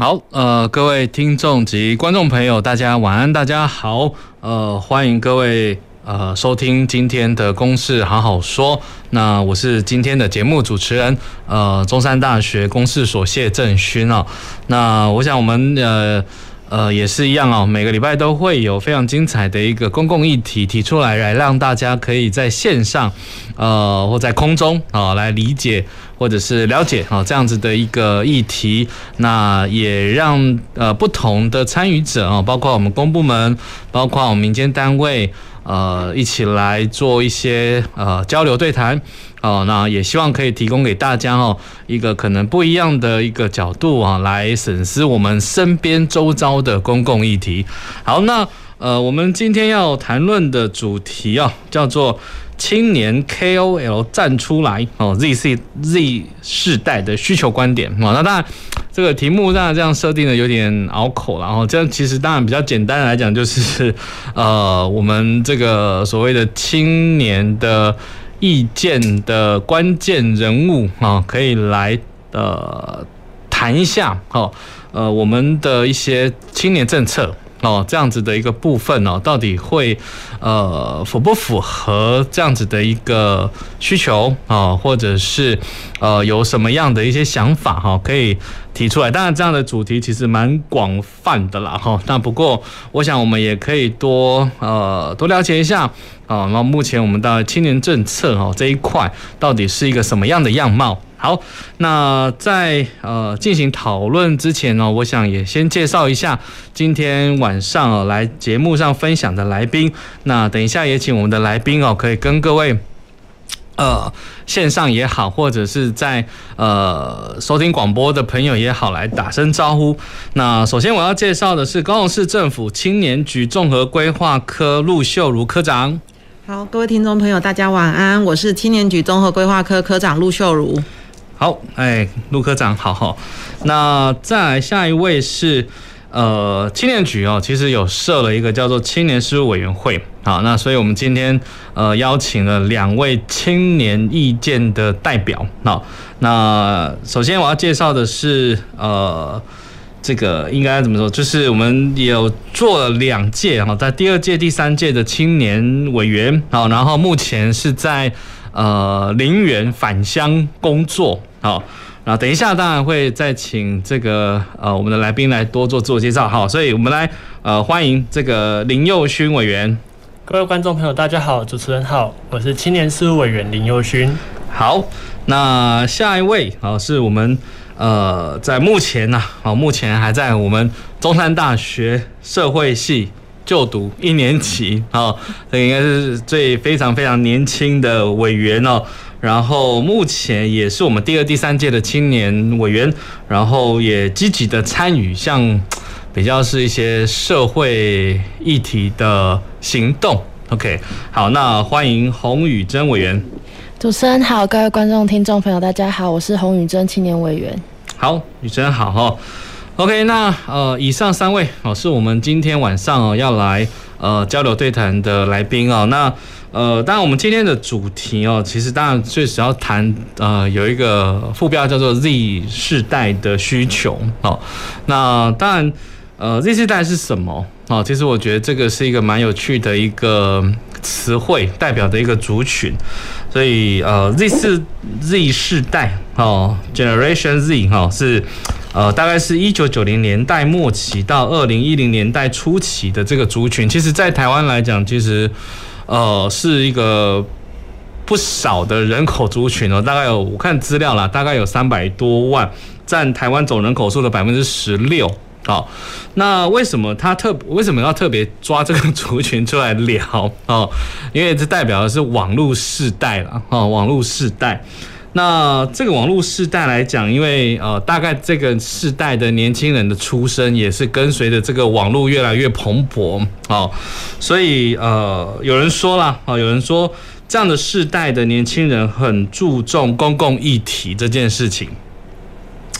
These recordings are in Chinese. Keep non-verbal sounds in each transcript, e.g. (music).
好，呃，各位听众及观众朋友，大家晚安，大家好，呃，欢迎各位。呃，收听今天的公事好好说。那我是今天的节目主持人，呃，中山大学公事所谢正勋哦。那我想我们呃呃也是一样哦，每个礼拜都会有非常精彩的一个公共议题提出来，来让大家可以在线上呃或在空中啊来理解或者是了解啊这样子的一个议题。那也让呃不同的参与者啊，包括我们公部门，包括我们民间单位。呃，一起来做一些呃交流对谈，哦，那也希望可以提供给大家哦一个可能不一样的一个角度啊，来审视我们身边周遭的公共议题。好，那呃，我们今天要谈论的主题啊，叫做。青年 KOL 站出来哦，Z C Z 世代的需求观点哦，那当然这个题目当然这样设定的有点拗口，然后这样其实当然比较简单来讲就是 (laughs) 呃，我们这个所谓的青年的意见的关键人物啊，可以来呃谈一下哦，呃，我们的一些青年政策。哦，这样子的一个部分哦，到底会呃符不符合这样子的一个需求啊，或者是呃有什么样的一些想法哈，可以提出来。当然，这样的主题其实蛮广泛的啦哈。那不过，我想我们也可以多呃多了解一下啊。那目前我们的青年政策哦这一块到底是一个什么样的样貌？好，那在呃进行讨论之前呢，我想也先介绍一下今天晚上哦来节目上分享的来宾。那等一下也请我们的来宾哦，可以跟各位呃线上也好，或者是在呃收听广播的朋友也好，来打声招呼。那首先我要介绍的是高雄市政府青年局综合规划科陆秀如科长。好，各位听众朋友，大家晚安，我是青年局综合规划科科长陆秀如。好，哎，陆科长，好好。那再来下一位是，呃，青年局哦，其实有设了一个叫做青年事务委员会。好，那所以我们今天呃邀请了两位青年意见的代表。好，那首先我要介绍的是，呃，这个应该怎么说？就是我们有做了两届哈，在第二届、第三届的青年委员。好，然后目前是在呃林园返乡工作。好，那等一下当然会再请这个呃我们的来宾来多做自我介绍。好，所以我们来呃欢迎这个林佑勋委员。各位观众朋友，大家好，主持人好，我是青年事务委员林佑勋。好，那下一位啊是我们呃在目前呢啊目前还在我们中山大学社会系就读一年级啊，这应该是最非常非常年轻的委员哦。然后目前也是我们第二、第三届的青年委员，然后也积极的参与像比较是一些社会议题的行动。OK，好，那欢迎洪宇珍委员。主持人好，各位观众、听众朋友，大家好，我是洪宇珍青年委员。好，宇珍好哈。OK，那呃，以上三位哦，是我们今天晚上哦要来呃交流对谈的来宾哦，那。呃，当然，我们今天的主题哦，其实当然最主要谈呃有一个副标叫做 Z 世代的需求哦。那当然，呃，Z 世代是什么哦？其实我觉得这个是一个蛮有趣的一个词汇，代表的一个族群。所以呃，Z 是 Z 世代哦，Generation Z 哈是呃大概是一九九零年代末期到二零一零年代初期的这个族群。其实，在台湾来讲，其实。呃，是一个不少的人口族群哦，大概有我看资料啦，大概有三百多万，占台湾总人口数的百分之十六。好，那为什么他特为什么要特别抓这个族群出来聊哦？因为这代表的是网络世代了哦，网络世代。那这个网络世代来讲，因为呃，大概这个世代的年轻人的出生也是跟随着这个网络越来越蓬勃哦，所以呃，有人说了啊，有人说这样的世代的年轻人很注重公共议题这件事情。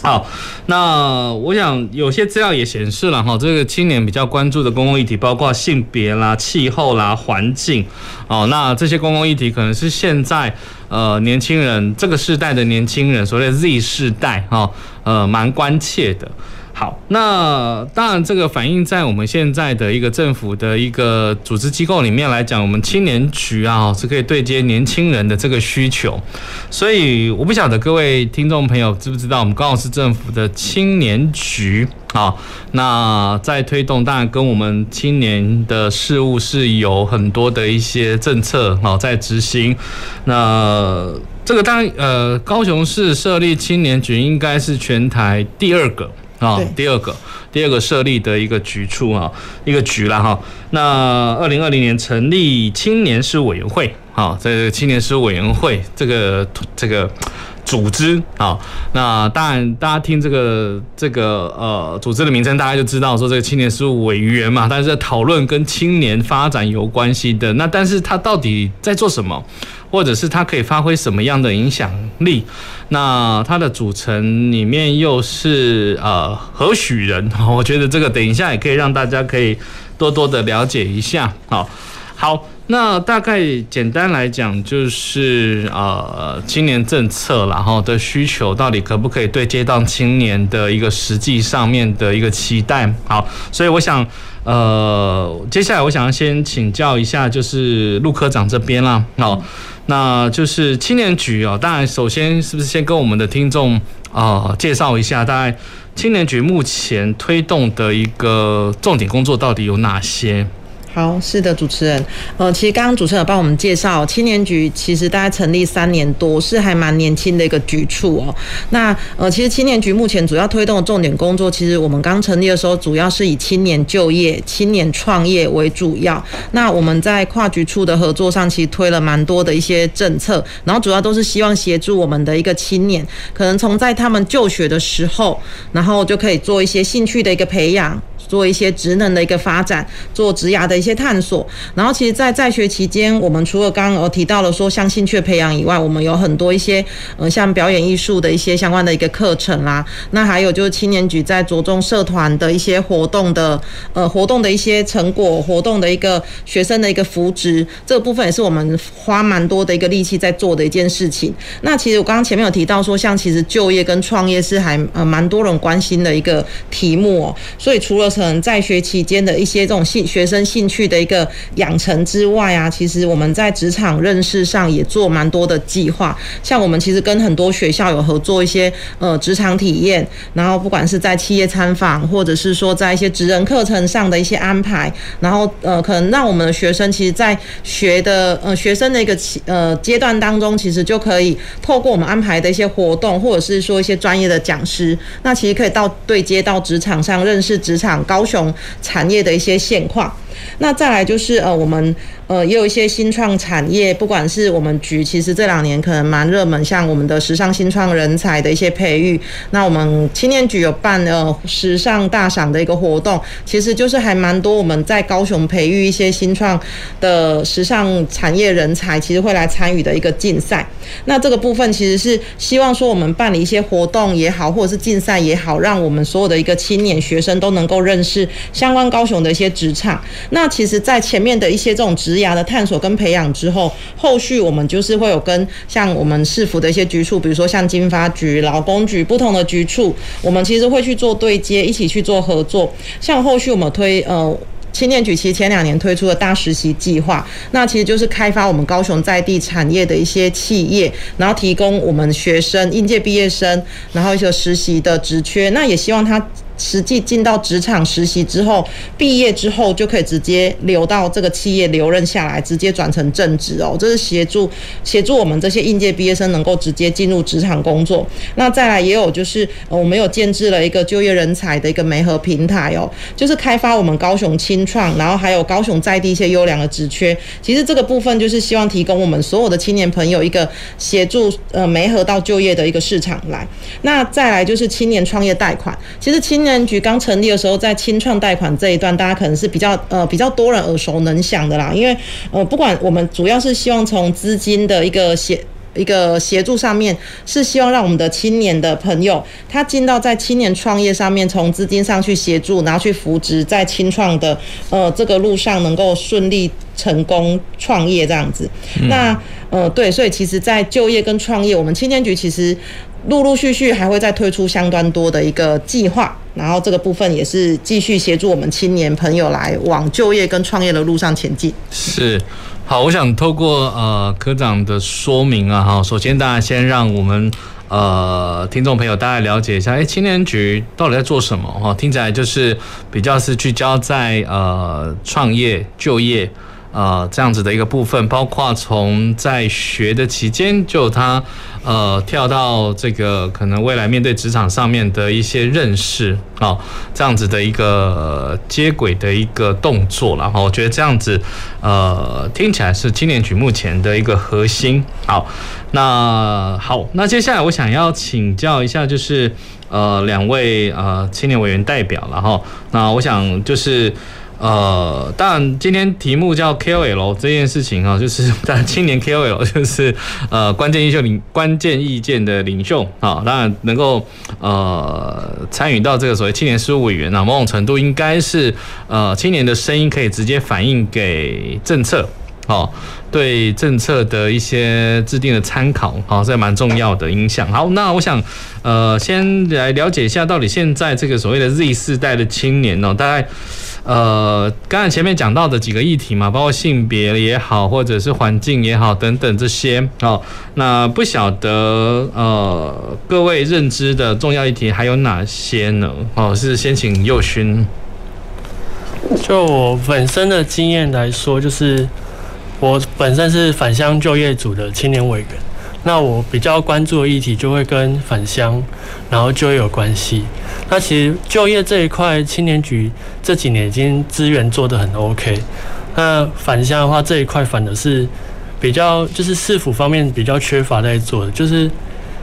好，那我想有些资料也显示了哈，这个青年比较关注的公共议题，包括性别啦、气候啦、环境，哦，那这些公共议题可能是现在呃年轻人这个世代的年轻人，所谓 Z 世代哈，呃，蛮关切的。好，那当然，这个反映在我们现在的一个政府的一个组织机构里面来讲，我们青年局啊是可以对接年轻人的这个需求。所以我不晓得各位听众朋友知不知道，我们高雄市政府的青年局啊，那在推动，当然跟我们青年的事务是有很多的一些政策啊在执行。那这个当然，呃，高雄市设立青年局应该是全台第二个。啊，第二个，第二个设立的一个局处啊，一个局了哈。那二零二零年成立青年事务委员会，啊，在这个青年事务委员会这个这个组织啊，那当然大家听这个这个呃组织的名称，大家就知道说这个青年事务委员嘛，但是在讨论跟青年发展有关系的。那但是他到底在做什么？或者是它可以发挥什么样的影响力？那它的组成里面又是呃何许人？(laughs) 我觉得这个等一下也可以让大家可以多多的了解一下。好，好，那大概简单来讲就是呃青年政策然后的需求到底可不可以对接到青年的一个实际上面的一个期待？好，所以我想。呃，接下来我想要先请教一下，就是陆科长这边啦。好，那就是青年局哦。当然，首先是不是先跟我们的听众啊、呃、介绍一下，大概青年局目前推动的一个重点工作到底有哪些？好，是的，主持人，呃，其实刚刚主持人帮我们介绍青年局，其实大概成立三年多，是还蛮年轻的一个局处哦。那呃，其实青年局目前主要推动的重点工作，其实我们刚成立的时候，主要是以青年就业、青年创业为主要。那我们在跨局处的合作上，其实推了蛮多的一些政策，然后主要都是希望协助我们的一个青年，可能从在他们就学的时候，然后就可以做一些兴趣的一个培养。做一些职能的一个发展，做职涯的一些探索。然后，其实，在在学期间，我们除了刚刚我提到了说像兴趣培养以外，我们有很多一些呃像表演艺术的一些相关的一个课程啦。那还有就是青年局在着重社团的一些活动的呃活动的一些成果，活动的一个学生的一个扶植，这个部分也是我们花蛮多的一个力气在做的一件事情。那其实我刚刚前面有提到说，像其实就业跟创业是还呃蛮多人关心的一个题目哦。所以除了可能在学期间的一些这种兴学生兴趣的一个养成之外啊，其实我们在职场认识上也做蛮多的计划。像我们其实跟很多学校有合作一些呃职场体验，然后不管是在企业参访，或者是说在一些职人课程上的一些安排，然后呃可能让我们的学生其实在学的呃学生的一个呃阶段当中，其实就可以透过我们安排的一些活动，或者是说一些专业的讲师，那其实可以到对接到职场上认识职场。高雄产业的一些现况，那再来就是呃，我们。呃，也有一些新创产业，不管是我们局，其实这两年可能蛮热门，像我们的时尚新创人才的一些培育。那我们青年局有办呃时尚大赏的一个活动，其实就是还蛮多我们在高雄培育一些新创的时尚产业人才，其实会来参与的一个竞赛。那这个部分其实是希望说我们办理一些活动也好，或者是竞赛也好，让我们所有的一个青年学生都能够认识相关高雄的一些职场。那其实，在前面的一些这种职涯的探索跟培养之后，后续我们就是会有跟像我们市府的一些局处，比如说像经发局、劳工局不同的局处，我们其实会去做对接，一起去做合作。像后续我们推呃青年局，其实前两年推出的大实习计划，那其实就是开发我们高雄在地产业的一些企业，然后提供我们学生应届毕业生，然后一些实习的职缺，那也希望他。实际进到职场实习之后，毕业之后就可以直接留到这个企业留任下来，直接转成正职哦。这是协助协助我们这些应届毕业生能够直接进入职场工作。那再来也有就是，我们有建置了一个就业人才的一个媒合平台哦，就是开发我们高雄青创，然后还有高雄在地一些优良的职缺。其实这个部分就是希望提供我们所有的青年朋友一个协助呃媒合到就业的一个市场来。那再来就是青年创业贷款。其实青年局刚成立的时候，在青创贷款这一段，大家可能是比较呃比较多人耳熟能详的啦。因为呃不管我们主要是希望从资金的一个协一个协助上面，是希望让我们的青年的朋友，他进到在青年创业上面，从资金上去协助，然后去扶植在青创的呃这个路上能够顺利成功创业这样子。那呃对，所以其实，在就业跟创业，我们青年局其实。陆陆续续还会再推出相当多的一个计划，然后这个部分也是继续协助我们青年朋友来往就业跟创业的路上前进。是，好，我想透过呃科长的说明啊，哈，首先大家先让我们呃听众朋友大概了解一下，哎，青年局到底在做什么？哈，听起来就是比较是聚焦在呃创业就业。呃，这样子的一个部分，包括从在学的期间就他呃跳到这个可能未来面对职场上面的一些认识啊，这样子的一个接轨的一个动作，然后我觉得这样子呃听起来是青年局目前的一个核心。好，那好，那接下来我想要请教一下，就是呃两位呃青年委员代表了哈，那我想就是。呃，当然，今天题目叫 KOL 这件事情啊，就是当然青年 KOL 就是呃关键意秀领关键意见的领袖啊，当然能够呃参与到这个所谓青年事务委员啊，某种程度应该是呃青年的声音可以直接反映给政策，好，对政策的一些制定的参考，好，这蛮重要的影响。好，那我想呃先来了解一下，到底现在这个所谓的 Z 世代的青年呢，大概。呃，刚才前面讲到的几个议题嘛，包括性别也好，或者是环境也好，等等这些哦。那不晓得呃，各位认知的重要议题还有哪些呢？哦，是先请佑勋。就我本身的经验来说，就是我本身是返乡就业组的青年委员，那我比较关注的议题就会跟返乡然后就业有关系。那其实就业这一块，青年局这几年已经资源做得很 OK。那返乡的话，这一块反而是比较就是市府方面比较缺乏在做的，就是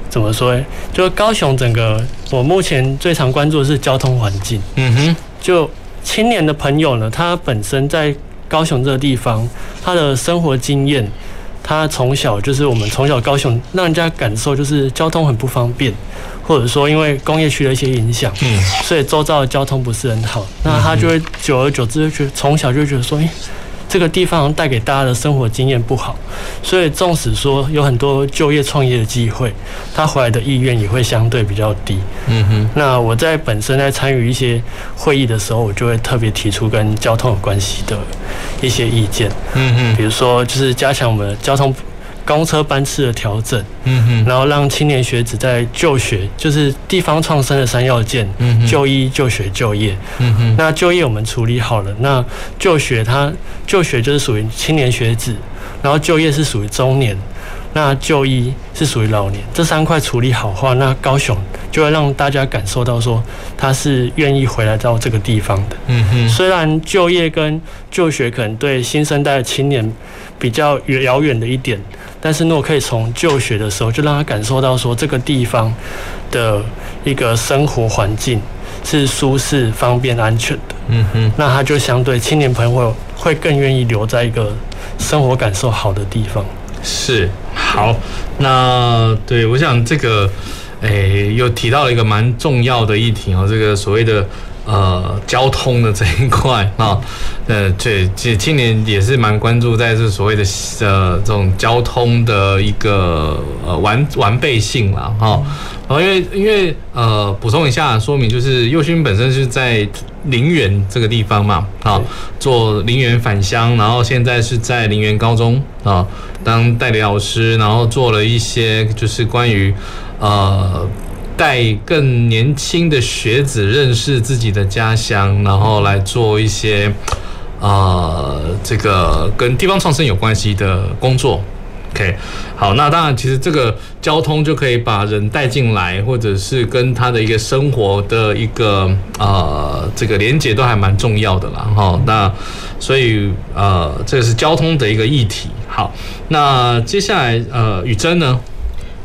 怎么说呢？就高雄整个，我目前最常关注的是交通环境。嗯哼，就青年的朋友呢，他本身在高雄这个地方，他的生活经验，他从小就是我们从小高雄让人家感受就是交通很不方便。或者说，因为工业区的一些影响，嗯，所以周遭的交通不是很好，那他就会久而久之就觉得，从小就觉得说，诶，这个地方带给大家的生活经验不好，所以纵使说有很多就业创业的机会，他回来的意愿也会相对比较低。嗯哼，那我在本身在参与一些会议的时候，我就会特别提出跟交通有关系的一些意见。嗯哼，比如说就是加强我们的交通。公车班次的调整，嗯哼，然后让青年学子在就学，就是地方创生的三要件，嗯哼，就医、就学、就业，嗯哼，那就业我们处理好了，那就学它就学就是属于青年学子，然后就业是属于中年，那就医是属于老年，这三块处理好话，那高雄就会让大家感受到说他是愿意回来到这个地方的，嗯哼，虽然就业跟就学可能对新生代的青年比较遥远的一点。但是，如果可以从就学的时候就让他感受到说这个地方的一个生活环境是舒适、方便、安全的，嗯哼，那他就相对青年朋友会更愿意留在一个生活感受好的地方。是，好，那对，我想这个，诶，又提到了一个蛮重要的议题哦，这个所谓的。呃，交通的这一块啊，(laughs) 呃，对，其实青年也是蛮关注在这所谓的呃这种交通的一个呃完完备性了哈。然后因为因为呃补充一下说明，就是宥勋本身是在林园这个地方嘛，啊，做林园返乡，然后现在是在林园高中啊当代理老师，然后做了一些就是关于呃。带更年轻的学子认识自己的家乡，然后来做一些呃这个跟地方创生有关系的工作。OK，好，那当然，其实这个交通就可以把人带进来，或者是跟他的一个生活的一个呃这个连接都还蛮重要的啦。哈。那所以呃，这是交通的一个议题。好，那接下来呃，宇珍呢？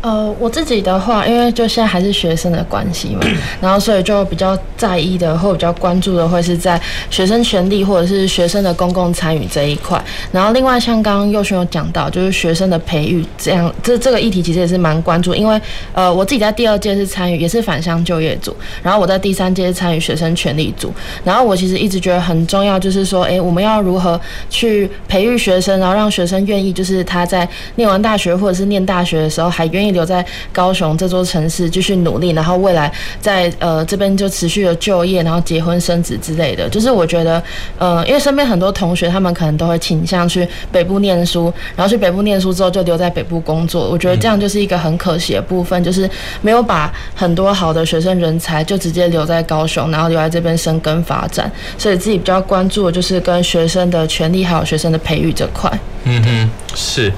呃，我自己的话，因为就现在还是学生的关系嘛，(clears throat) 然后所以就比较在意的或比较关注的会是在学生权利或者是学生的公共参与这一块。然后另外像刚刚佑勋有讲到，就是学生的培育这样，这这个议题其实也是蛮关注，因为呃我自己在第二届是参与也是返乡就业组，然后我在第三届是参与学生权利组。然后我其实一直觉得很重要，就是说，哎，我们要如何去培育学生，然后让学生愿意，就是他在念完大学或者是念大学的时候还愿意。留在高雄这座城市继续努力，然后未来在呃这边就持续的就业，然后结婚生子之类的。就是我觉得，呃，因为身边很多同学他们可能都会倾向去北部念书，然后去北部念书之后就留在北部工作。我觉得这样就是一个很可惜的部分，就是没有把很多好的学生人才就直接留在高雄，然后留在这边生根发展。所以自己比较关注的就是跟学生的权利还有学生的培育这块。嗯哼，是。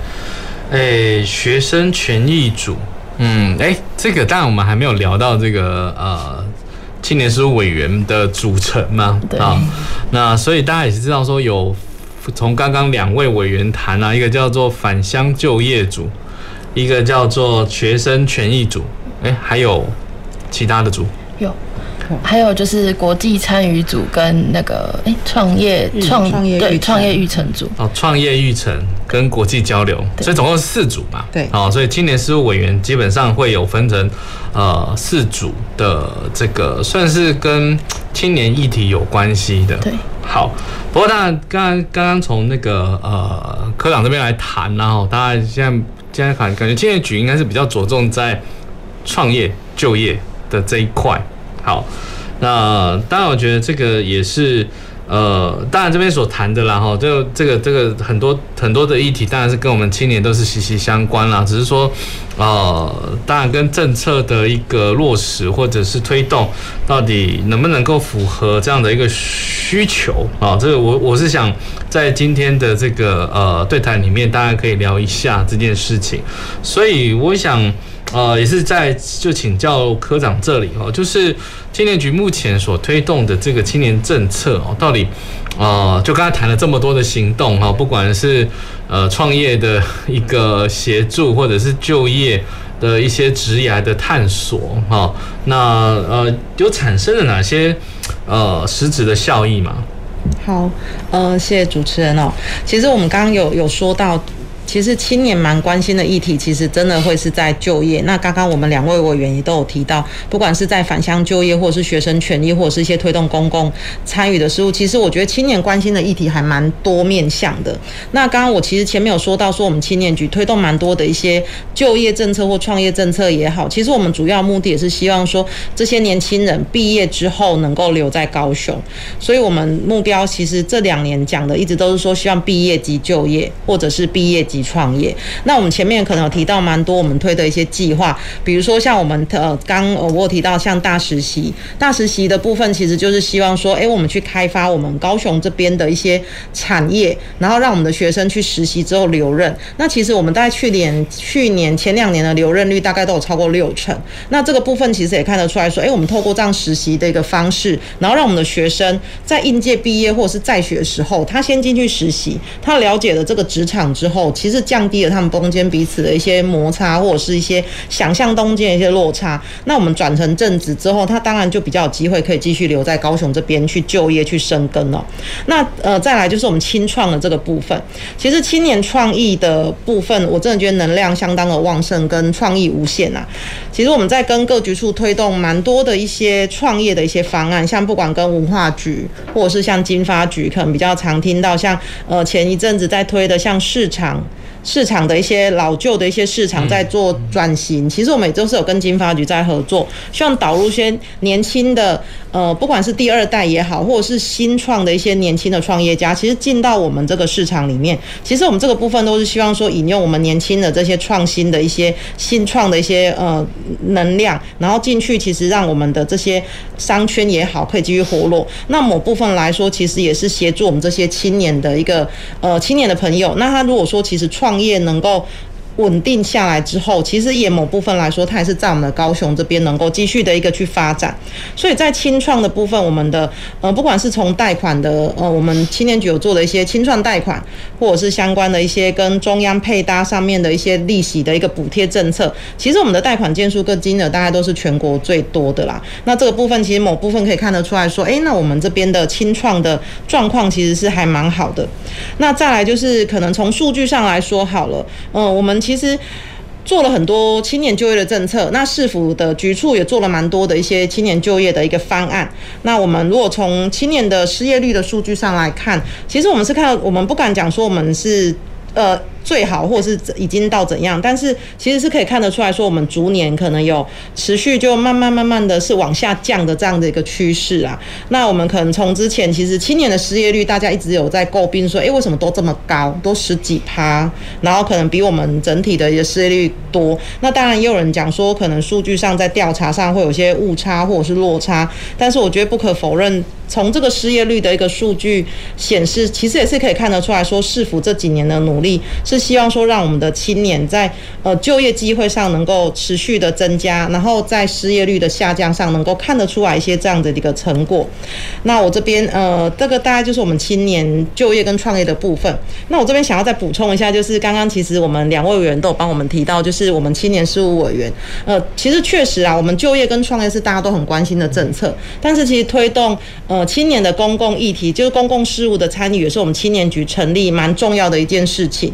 诶、欸，学生权益组，嗯，诶、欸，这个当然我们还没有聊到这个呃青年事务委员的组成嘛，对。啊，那所以大家也是知道说有从刚刚两位委员谈啊，一个叫做返乡就业组，一个叫做学生权益组，诶、欸，还有其他的组？有。还有就是国际参与组跟那个哎创业创对创业育成组哦，创业育成跟国际交流，所以总共四组嘛。对，哦，所以青年事务委员基本上会有分成呃四组的这个算是跟青年议题有关系的。对，好。不过当然，刚刚刚刚从那个呃科长这边来谈，然后大家现在现在感感觉青年局应该是比较着重在创业就业的这一块。好，那当然，我觉得这个也是，呃，当然这边所谈的啦，哈，就这个这个很多很多的议题，当然是跟我们青年都是息息相关啦。只是说，呃，当然跟政策的一个落实或者是推动，到底能不能够符合这样的一个需求啊？这个我我是想在今天的这个呃对谈里面，大家可以聊一下这件事情。所以我想。呃，也是在就请教科长这里哦，就是青年局目前所推动的这个青年政策哦，到底呃，就刚才谈了这么多的行动哈，不管是呃创业的一个协助，或者是就业的一些职涯的探索哈，那呃有产生了哪些呃实质的效益吗？好，呃，谢谢主持人哦。其实我们刚刚有有说到。其实青年蛮关心的议题，其实真的会是在就业。那刚刚我们两位委员也都有提到，不管是在返乡就业，或者是学生权益，或者是一些推动公共参与的事务，其实我觉得青年关心的议题还蛮多面向的。那刚刚我其实前面有说到，说我们青年局推动蛮多的一些就业政策或创业政策也好，其实我们主要目的也是希望说这些年轻人毕业之后能够留在高雄。所以我们目标其实这两年讲的一直都是说，希望毕业即就业，或者是毕业即。创业，那我们前面可能有提到蛮多我们推的一些计划，比如说像我们呃刚我有提到像大实习，大实习的部分其实就是希望说，哎，我们去开发我们高雄这边的一些产业，然后让我们的学生去实习之后留任。那其实我们在去年去年前两年的留任率大概都有超过六成。那这个部分其实也看得出来说，哎，我们透过这样实习的一个方式，然后让我们的学生在应届毕业或者是在学的时候，他先进去实习，他了解了这个职场之后。其实是降低了他们中间彼此的一些摩擦，或者是一些想象中间的一些落差。那我们转成正职之后，他当然就比较有机会可以继续留在高雄这边去就业、去生根了。那呃，再来就是我们青创的这个部分。其实青年创意的部分，我真的觉得能量相当的旺盛，跟创意无限啊。其实我们在跟各局处推动蛮多的一些创业的一些方案，像不管跟文化局，或者是像经发局，可能比较常听到像呃前一阵子在推的像市场。市场的一些老旧的一些市场在做转型。其实我们也都是有跟金发局在合作，希望导入一些年轻的，呃，不管是第二代也好，或者是新创的一些年轻的创业家，其实进到我们这个市场里面。其实我们这个部分都是希望说引用我们年轻的这些创新的一些新创的一些呃能量，然后进去，其实让我们的这些商圈也好，可以继续活络。那某部分来说，其实也是协助我们这些青年的一个呃青年的朋友。那他如果说其实创业能够。稳定下来之后，其实也某部分来说，它也是在我们的高雄这边能够继续的一个去发展。所以在清创的部分，我们的呃，不管是从贷款的呃，我们青年局有做的一些清创贷款，或者是相关的一些跟中央配搭上面的一些利息的一个补贴政策，其实我们的贷款件数跟金额大概都是全国最多的啦。那这个部分其实某部分可以看得出来说，诶，那我们这边的清创的状况其实是还蛮好的。那再来就是可能从数据上来说好了，嗯、我们。其实做了很多青年就业的政策，那市府的局处也做了蛮多的一些青年就业的一个方案。那我们如果从青年的失业率的数据上来看，其实我们是看，我们不敢讲说我们是呃。最好，或者是已经到怎样，但是其实是可以看得出来说，我们逐年可能有持续就慢慢慢慢的是往下降的这样的一个趋势啊。那我们可能从之前其实青年的失业率，大家一直有在诟病说，诶，为什么都这么高，都十几趴，然后可能比我们整体的一个失业率多。那当然也有人讲说，可能数据上在调查上会有些误差或者是落差，但是我觉得不可否认，从这个失业率的一个数据显示，其实也是可以看得出来说，市府这几年的努力。是希望说，让我们的青年在呃就业机会上能够持续的增加，然后在失业率的下降上能够看得出来一些这样的一个成果。那我这边呃，这个大概就是我们青年就业跟创业的部分。那我这边想要再补充一下，就是刚刚其实我们两位委员都有帮我们提到，就是我们青年事务委员，呃，其实确实啊，我们就业跟创业是大家都很关心的政策，但是其实推动呃青年的公共议题，就是公共事务的参与，也是我们青年局成立蛮重要的一件事情。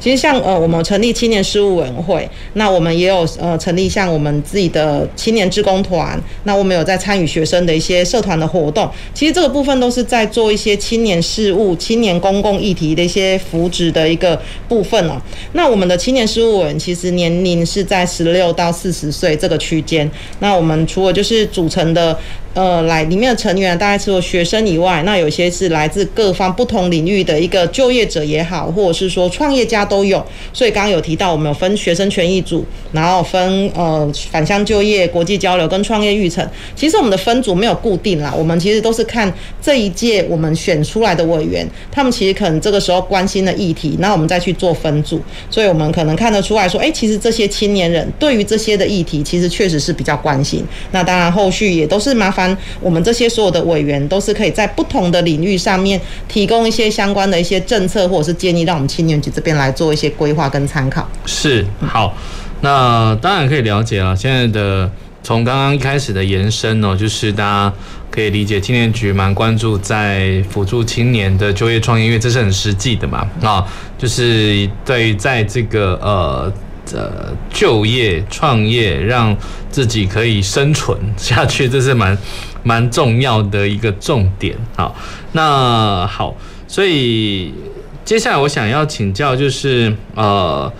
其实像呃，我们成立青年事务委员会，那我们也有呃成立像我们自己的青年志工团，那我们有在参与学生的一些社团的活动。其实这个部分都是在做一些青年事务、青年公共议题的一些扶植的一个部分哦。那我们的青年事务委员其实年龄是在十六到四十岁这个区间。那我们除了就是组成的。呃，来里面的成员大概除了学生以外，那有些是来自各方不同领域的一个就业者也好，或者是说创业家都有。所以刚刚有提到，我们有分学生权益组，然后分呃返乡就业、国际交流跟创业育成。其实我们的分组没有固定啦，我们其实都是看这一届我们选出来的委员，他们其实可能这个时候关心的议题，那我们再去做分组。所以我们可能看得出来说，哎，其实这些青年人对于这些的议题，其实确实是比较关心。那当然后续也都是麻烦我们这些所有的委员都是可以在不同的领域上面提供一些相关的一些政策或者是建议，让我们青年局这边来做一些规划跟参考。是，好，那当然可以了解了。现在的从刚刚一开始的延伸哦，就是大家可以理解青年局蛮关注在辅助青年的就业创业，因为这是很实际的嘛啊，就是对于在这个呃。呃，就业创业，让自己可以生存下去，这是蛮蛮重要的一个重点。好，那好，所以接下来我想要请教，就是呃，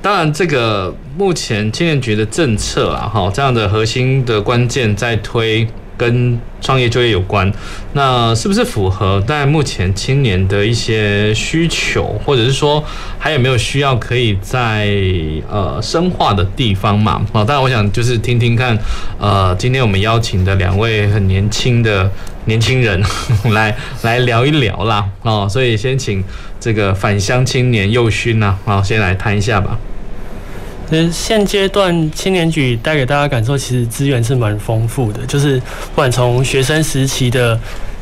当然这个目前青年局的政策啊，哈，这样的核心的关键在推。跟创业就业有关，那是不是符合在目前青年的一些需求，或者是说还有没有需要可以在呃深化的地方嘛？好，当然我想就是听听看，呃，今天我们邀请的两位很年轻的年轻人 (laughs) 来来聊一聊啦，哦，所以先请这个返乡青年宥勋呐，好，先来谈一下吧。其实现阶段青年局带给大家感受，其实资源是蛮丰富的。就是不管从学生时期的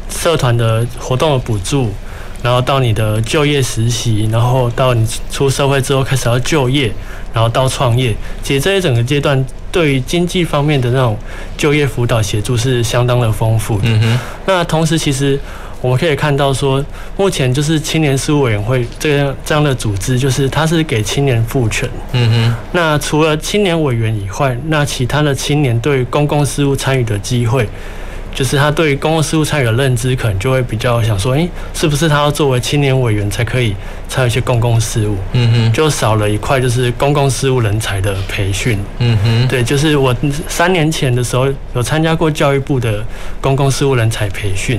社团的活动的补助，然后到你的就业实习，然后到你出社会之后开始要就业，然后到创业，其实这一整个阶段对于经济方面的那种就业辅导协助是相当的丰富的。嗯哼。那同时，其实。我们可以看到，说目前就是青年事务委员会这样这样的组织，就是它是给青年赋权。嗯哼。那除了青年委员以外，那其他的青年对公共事务参与的机会，就是他对于公共事务参与的认知，可能就会比较想说，诶，是不是他要作为青年委员才可以参与一些公共事务？嗯哼，就少了一块就是公共事务人才的培训。嗯哼，对，就是我三年前的时候有参加过教育部的公共事务人才培训，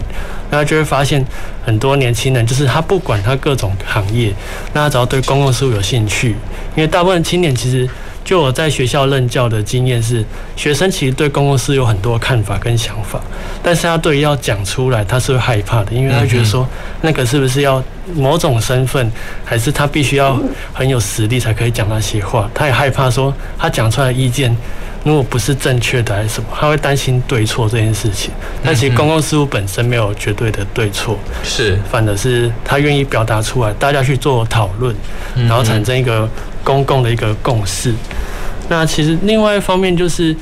那就会发现很多年轻人，就是他不管他各种行业，那他只要对公共事务有兴趣，因为大部分青年其实。就我在学校任教的经验是，学生其实对公共事有很多看法跟想法，但是他对于要讲出来，他是会害怕的，因为他觉得说那个是不是要某种身份，还是他必须要很有实力才可以讲那些话？他也害怕说他讲出来的意见如果不是正确的还是什么，他会担心对错这件事情。但其实公共事务本身没有绝对的对错，是反而是他愿意表达出来，大家去做讨论，然后产生一个。公共的一个共识。那其实另外一方面就是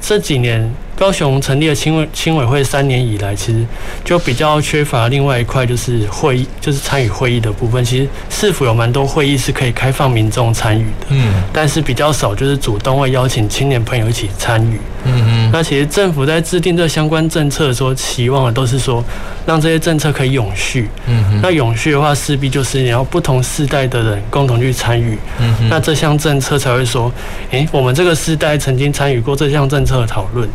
这几年高雄成立了青委青委会三年以来，其实就比较缺乏另外一块，就是会议，就是参与会议的部分。其实市府有蛮多会议是可以开放民众参与的，嗯，但是比较少，就是主动会邀请青年朋友一起参与。嗯嗯。那其实政府在制定这相关政策的时候，期望的都是说让这些政策可以永续。嗯。那永续的话，势必就是你要不同世代的人共同去参与。嗯。那这项政策才会说，诶，我们这个世代曾经参与过这项政策的讨论。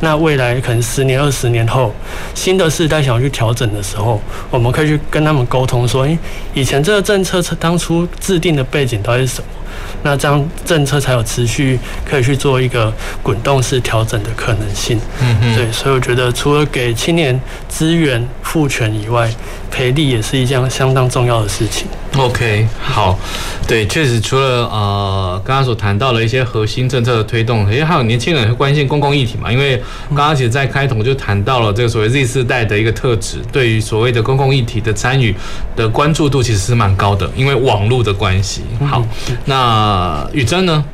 那未来可能十年、二十年后，新的世代想要去调整的时候，我们可以去跟他们沟通说，诶，以前这个政策当初制定的背景到底是什么？那这样政策才有持续可以去做一个滚动式调整的可能性。嗯嗯，对，所以我觉得除了给青年资源赋权以外，培力也是一件相当重要的事情。OK，好，对，确实除了呃刚刚所谈到的一些核心政策的推动，因为还有年轻人会关心公共议题嘛。因为刚刚其实在开头就谈到了这个所谓 Z 世代的一个特质，对于所谓的公共议题的参与的关注度其实是蛮高的，因为网络的关系。好，那那雨珍呢？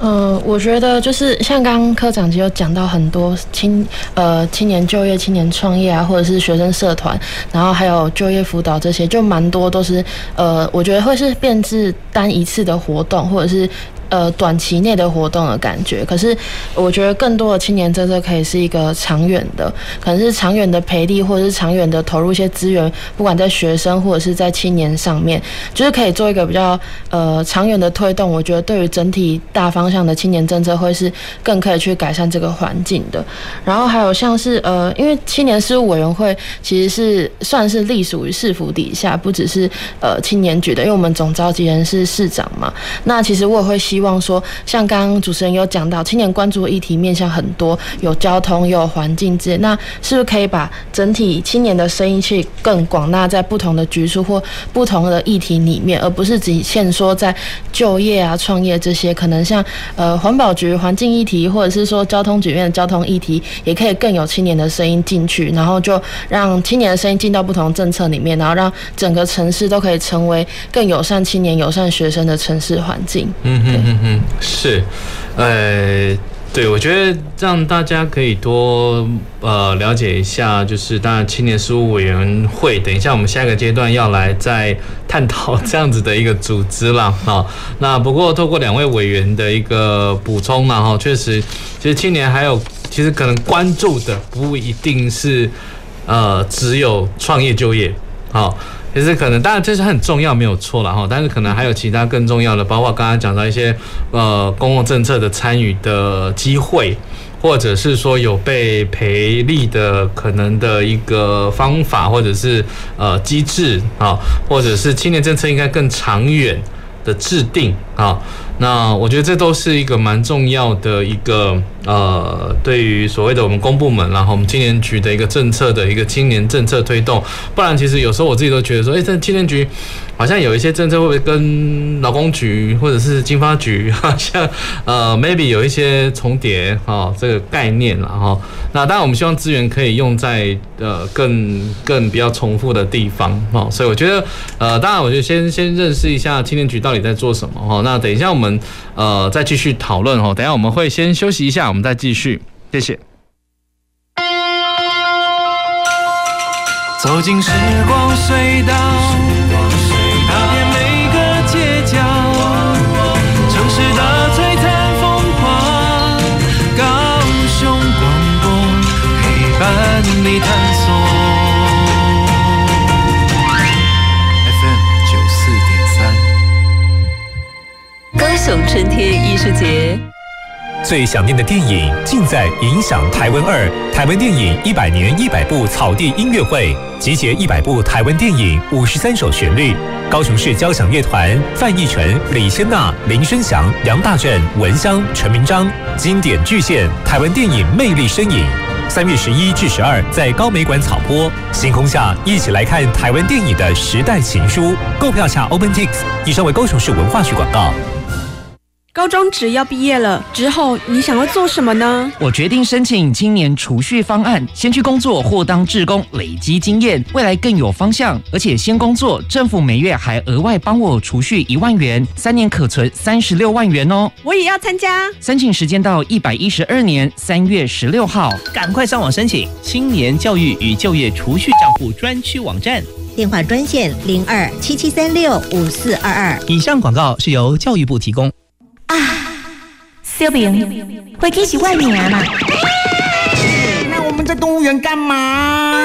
嗯，我觉得就是像刚刚科长就有讲到很多青呃青年就业、青年创业啊，或者是学生社团，然后还有就业辅导这些，就蛮多都是呃，我觉得会是变质单一次的活动，或者是。呃，短期内的活动的感觉，可是我觉得更多的青年政策可以是一个长远的，可能是长远的培力，或者是长远的投入一些资源，不管在学生或者是在青年上面，就是可以做一个比较呃长远的推动。我觉得对于整体大方向的青年政策，会是更可以去改善这个环境的。然后还有像是呃，因为青年事务委员会其实是算是隶属于市府底下，不只是呃青年局的，因为我们总召集人是市长嘛。那其实我也会希望说，像刚刚主持人有讲到，青年关注的议题面向很多，有交通，有环境之类，那是不是可以把整体青年的声音去更广纳在不同的局处或不同的议题里面，而不是只限说在就业啊、创业这些，可能像呃环保局环境议题，或者是说交通局面的交通议题，也可以更有青年的声音进去，然后就让青年的声音进到不同政策里面，然后让整个城市都可以成为更友善青年、友善学生的城市环境。嗯哼。嗯嗯，是，呃，对，我觉得让大家可以多呃了解一下，就是当然青年事务委员会，等一下我们下一个阶段要来再探讨这样子的一个组织了啊。那不过透过两位委员的一个补充嘛，哈，确实，其实青年还有其实可能关注的不一定是呃只有创业就业，好。其实可能，当然这是很重要，没有错了哈。但是可能还有其他更重要的，包括刚刚讲到一些呃公共政策的参与的机会，或者是说有被赔利的可能的一个方法，或者是呃机制啊，或者是青年政策应该更长远的制定啊。那我觉得这都是一个蛮重要的一个呃，对于所谓的我们公部门，然后我们青年局的一个政策的一个青年政策推动。不然，其实有时候我自己都觉得说，哎，这青年局好像有一些政策会不会跟劳工局或者是经发局 (laughs) 好像呃，maybe 有一些重叠哈，这个概念了哈。那当然，我们希望资源可以用在呃更更比较重复的地方哈。所以我觉得呃，当然，我就先先认识一下青年局到底在做什么哈。那等一下我们。呃再继续讨论哦，等下我们会先休息一下，我们再继续，谢谢。走进时光隧道，璨风光，高雄广播陪伴。探索。FM 九四点三，高雄春天艺术节。最想念的电影尽在《影响台湾二》台湾电影一百年一百部草地音乐会，集结一百部台湾电影五十三首旋律。高雄市交响乐团范逸臣、李千娜、林生祥、杨大正、文香、陈明章，经典巨献台湾电影魅力身影。三月十一至十二在高美馆草坡，星空下一起来看台湾电影的时代情书。购票下 OpenTix。以上为高雄市文化局广告。高中职要毕业了之后，你想要做什么呢？我决定申请青年储蓄方案，先去工作或当志工，累积经验，未来更有方向。而且先工作，政府每月还额外帮我储蓄一万元，三年可存三十六万元哦。我也要参加。申请时间到一百一十二年三月十六号，赶快上网申请青年教育与就业储蓄账户专区网站，电话专线零二七七三六五四二二。以上广告是由教育部提供。啊，小明，回去是外面嘛？那我们在动物园干嘛？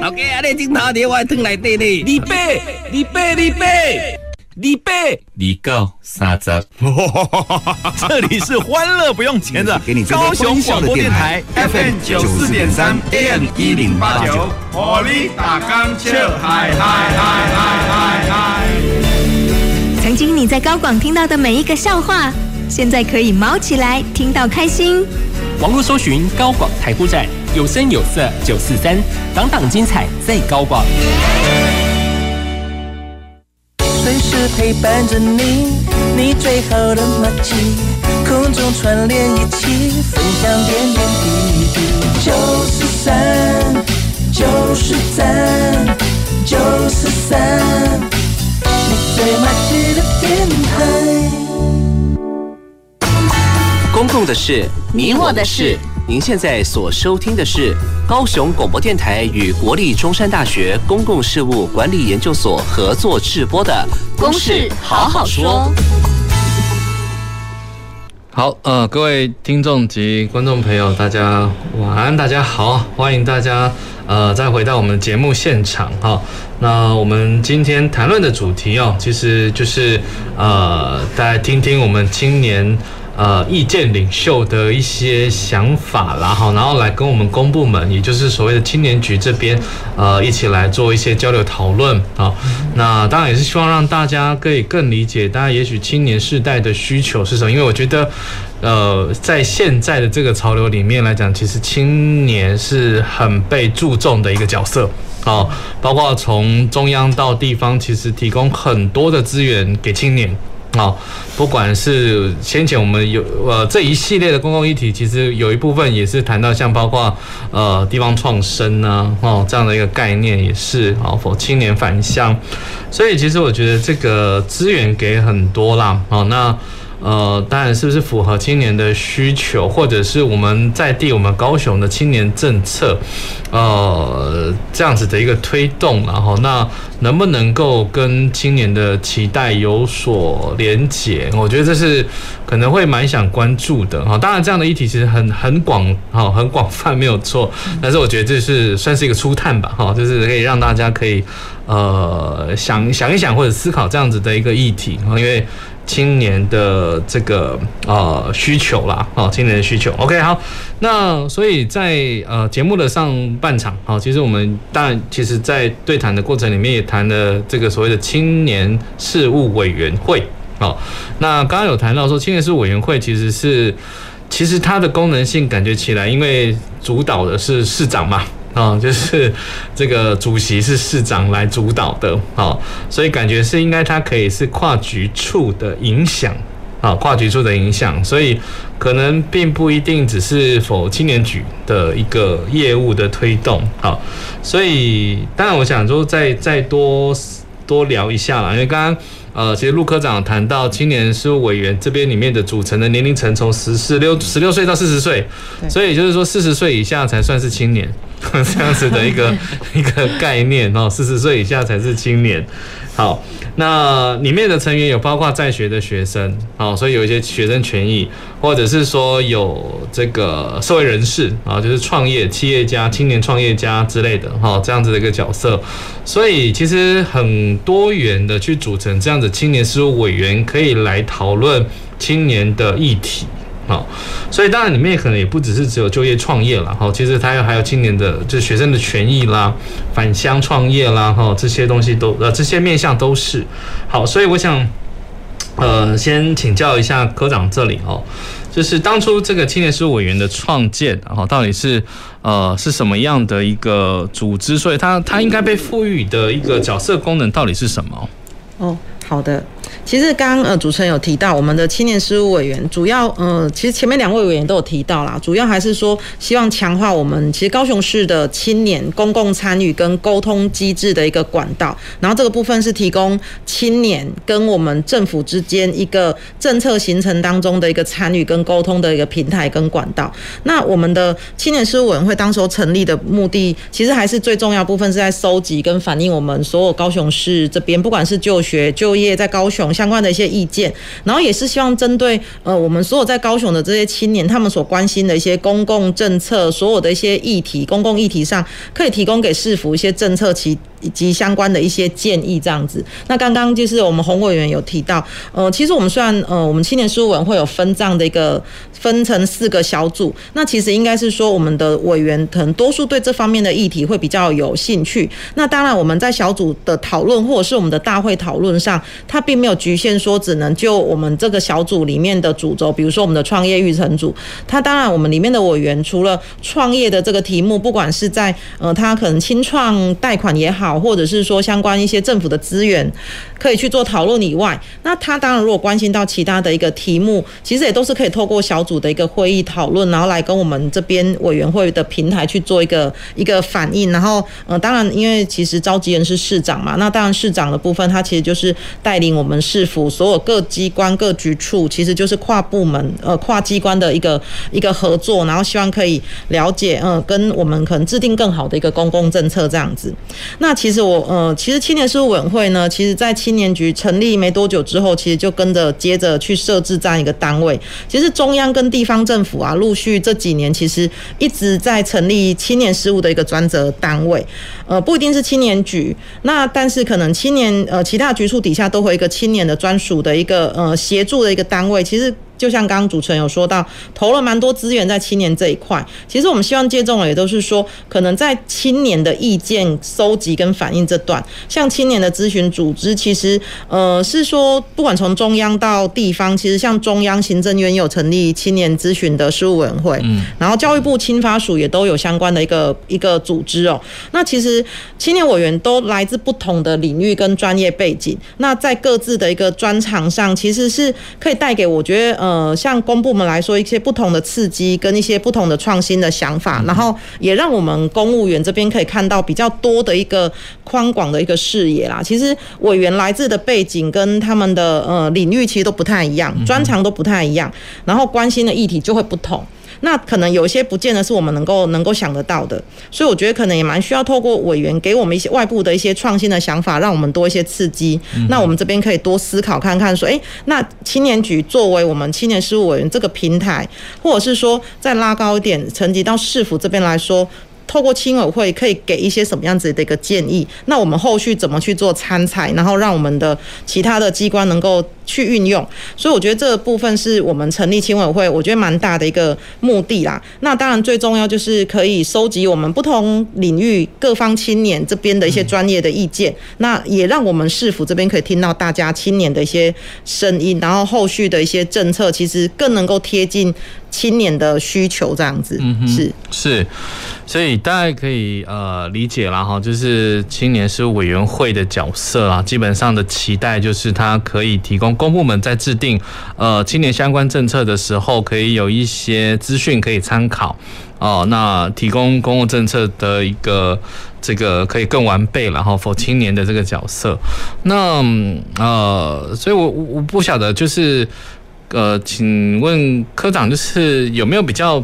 老哥，阿你镜头在我汤内底呢？李贝，李贝，李贝，李贝，李高三十。(laughs) 这里是欢乐不用钱的高雄广播电台 FM 九四点三 AM 一零八九，火力打钢球，嗨嗨嗨嗨嗨嗨！曾经你在高广听到的每一个笑话，现在可以毛起来听到开心。网络搜寻高广台呼站，有声有色九四三，档档精彩在高广。随时陪伴着你，你最好的默契，空中串联一起，分享点点滴滴。九四三，九四三，九四三。公共的事，你我的事。您现在所收听的是高雄广播电台与国立中山大学公共事务管理研究所合作制播的《公事好好说》。好，呃，各位听众及观众朋友，大家晚安，大家好，欢迎大家。呃，再回到我们节目现场哈，那我们今天谈论的主题哦，其实就是呃，大家听听我们青年呃意见领袖的一些想法啦哈，然后来跟我们公部门，也就是所谓的青年局这边呃一起来做一些交流讨论啊。那当然也是希望让大家可以更理解，大家也许青年世代的需求是什么，因为我觉得。呃，在现在的这个潮流里面来讲，其实青年是很被注重的一个角色。哦，包括从中央到地方，其实提供很多的资源给青年。哦，不管是先前我们有呃这一系列的公共议题，其实有一部分也是谈到像包括呃地方创生啊哦这样的一个概念也是哦，否青年返乡，所以其实我觉得这个资源给很多啦。哦那。呃，当然是不是符合青年的需求，或者是我们在地我们高雄的青年政策，呃，这样子的一个推动，然后那能不能够跟青年的期待有所连结？我觉得这是可能会蛮想关注的哈。当然，这样的议题其实很很广，哈，很广泛没有错，但是我觉得这是算是一个初探吧，哈，就是可以让大家可以呃想想一想或者思考这样子的一个议题，因为。青年的这个呃需求啦，哦，青年的需求，OK，好，那所以在呃节目的上半场，好，其实我们当然其实在对谈的过程里面也谈了这个所谓的青年事务委员会，哦，那刚刚有谈到说青年事务委员会其实是其实它的功能性感觉起来，因为主导的是市长嘛。啊、哦，就是这个主席是市长来主导的，哦，所以感觉是应该他可以是跨局处的影响，啊，跨局处的影响，所以可能并不一定只是否青年局的一个业务的推动，好，所以当然我想说再再多多聊一下啦，因为刚刚呃，其实陆科长谈到青年事务委员这边里面的组成的年龄层从十四六十六岁到四十岁，所以就是说四十岁以下才算是青年，(laughs) 这样子的一个 (laughs) 一个概念哦，四十岁以下才是青年。好，那里面的成员有包括在学的学生，好，所以有一些学生权益，或者是说有这个社会人士啊，就是创业企业家、青年创业家之类的，哈，这样子的一个角色，所以其实很多元的去组成这样子青年事务委员，可以来讨论青年的议题。好，所以当然里面可能也不只是只有就业创业了哈，其实它有还有今年的就学生的权益啦、返乡创业啦哈，这些东西都呃这些面向都是好，所以我想呃先请教一下科长这里哦，就是当初这个青年事务委员的创建，然后到底是呃是什么样的一个组织，所以它它应该被赋予的一个角色功能到底是什么？哦，好的。其实刚刚呃主持人有提到我们的青年事务委员，主要呃其实前面两位委员都有提到啦，主要还是说希望强化我们其实高雄市的青年公共参与跟沟通机制的一个管道，然后这个部分是提供青年跟我们政府之间一个政策形成当中的一个参与跟沟通的一个平台跟管道。那我们的青年事务委员会当时候成立的目的，其实还是最重要部分是在收集跟反映我们所有高雄市这边不管是就学就毕业在高雄。相关的一些意见，然后也是希望针对呃我们所有在高雄的这些青年，他们所关心的一些公共政策，所有的一些议题，公共议题上，可以提供给市府一些政策其以及相关的一些建议，这样子。那刚刚就是我们洪委员有提到，呃，其实我们虽然呃我们青年书文会有分这样的一个分成四个小组，那其实应该是说我们的委员可能多数对这方面的议题会比较有兴趣。那当然我们在小组的讨论或者是我们的大会讨论上，它并没有。局限说只能就我们这个小组里面的主轴，比如说我们的创业育成组，它当然我们里面的委员除了创业的这个题目，不管是在呃他可能清创贷款也好，或者是说相关一些政府的资源可以去做讨论以外，那他当然如果关心到其他的一个题目，其实也都是可以透过小组的一个会议讨论，然后来跟我们这边委员会的平台去做一个一个反应，然后呃当然因为其实召集人是市长嘛，那当然市长的部分他其实就是带领我们市。府所有各机关各局处，其实就是跨部门呃跨机关的一个一个合作，然后希望可以了解呃跟我们可能制定更好的一个公共政策这样子。那其实我呃其实青年事务委员会呢，其实在青年局成立没多久之后，其实就跟着接着去设置这样一个单位。其实中央跟地方政府啊，陆续这几年其实一直在成立青年事务的一个专责单位。呃，不一定是青年局，那但是可能青年呃其他局处底下都会有一个青年。的专属的一个呃协助的一个单位，其实。就像刚刚主持人有说到，投了蛮多资源在青年这一块。其实我们希望借重的也都是说，可能在青年的意见收集跟反映这段，像青年的咨询组织，其实呃是说，不管从中央到地方，其实像中央行政院有成立青年咨询的事务委员会，嗯，然后教育部青发署也都有相关的一个一个组织哦。那其实青年委员都来自不同的领域跟专业背景，那在各自的一个专长上，其实是可以带给我觉得。呃，像公部门来说，一些不同的刺激跟一些不同的创新的想法，然后也让我们公务员这边可以看到比较多的一个宽广的一个视野啦。其实委员来自的背景跟他们的呃领域其实都不太一样，专长都不太一样，然后关心的议题就会不同。那可能有一些不见得是我们能够能够想得到的，所以我觉得可能也蛮需要透过委员给我们一些外部的一些创新的想法，让我们多一些刺激。那我们这边可以多思考看看，说，诶，那青年局作为我们青年事务委员这个平台，或者是说再拉高一点层级到市府这边来说。透过青委会可以给一些什么样子的一个建议？那我们后续怎么去做参采，然后让我们的其他的机关能够去运用？所以我觉得这部分是我们成立青委会，我觉得蛮大的一个目的啦。那当然最重要就是可以收集我们不同领域各方青年这边的一些专业的意见，那也让我们市府这边可以听到大家青年的一些声音，然后后续的一些政策其实更能够贴近青年的需求这样子。嗯，是是，所以大家可以呃理解了哈，就是青年事务委员会的角色啊，基本上的期待就是它可以提供公部门在制定呃青年相关政策的时候，可以有一些资讯可以参考。哦，那提供公共政策的一个这个可以更完备，然后 for 青年的这个角色，那呃，所以我我不晓得，就是呃，请问科长，就是有没有比较